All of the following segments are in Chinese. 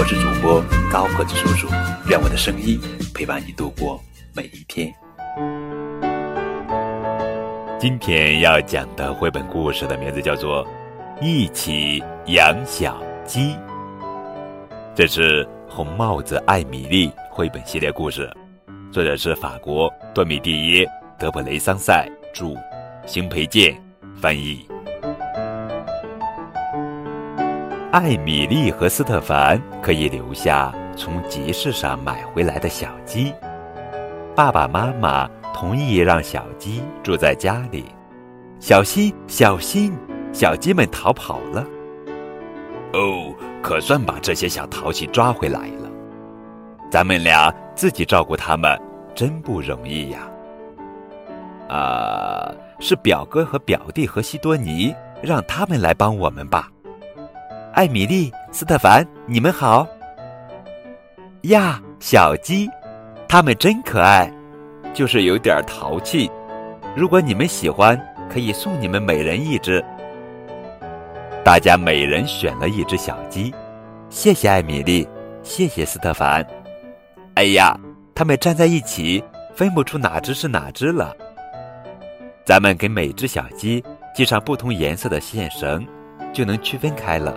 我是主播高个子叔叔，愿我的声音陪伴你度过每一天。今天要讲的绘本故事的名字叫做《一起养小鸡》，这是红帽子艾米丽绘本系列故事，作者是法国多米蒂耶·德普雷桑塞著，邢培建。翻译：艾米丽和斯特凡可以留下从集市上买回来的小鸡。爸爸妈妈同意让小鸡住在家里。小心，小心，小鸡们逃跑了。哦，可算把这些小淘气抓回来了。咱们俩自己照顾它们，真不容易呀。啊。是表哥和表弟和西多尼，让他们来帮我们吧。艾米丽、斯特凡，你们好。呀，小鸡，它们真可爱，就是有点淘气。如果你们喜欢，可以送你们每人一只。大家每人选了一只小鸡，谢谢艾米丽，谢谢斯特凡。哎呀，它们站在一起，分不出哪只是哪只了。咱们给每只小鸡系上不同颜色的线绳，就能区分开了。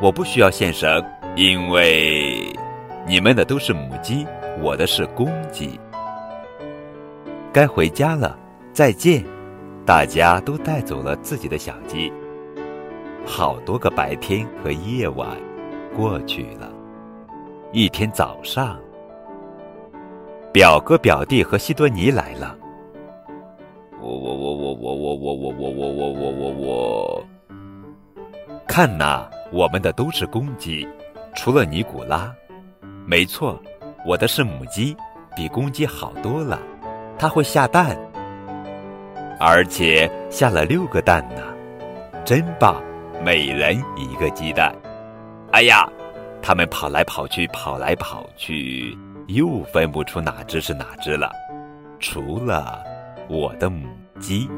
我不需要线绳，因为你们的都是母鸡，我的是公鸡。该回家了，再见！大家都带走了自己的小鸡。好多个白天和夜晚过去了。一天早上，表哥、表弟和西多尼来了。我我我我我我我我我我我我我我，看呐，我们的都是公鸡，除了尼古拉。没错，我的是母鸡，比公鸡好多了。它会下蛋，而且下了六个蛋呢，真棒！每人一个鸡蛋。哎呀，它们跑来跑去，跑来跑去，又分不出哪只是哪只了，除了。我的母鸡。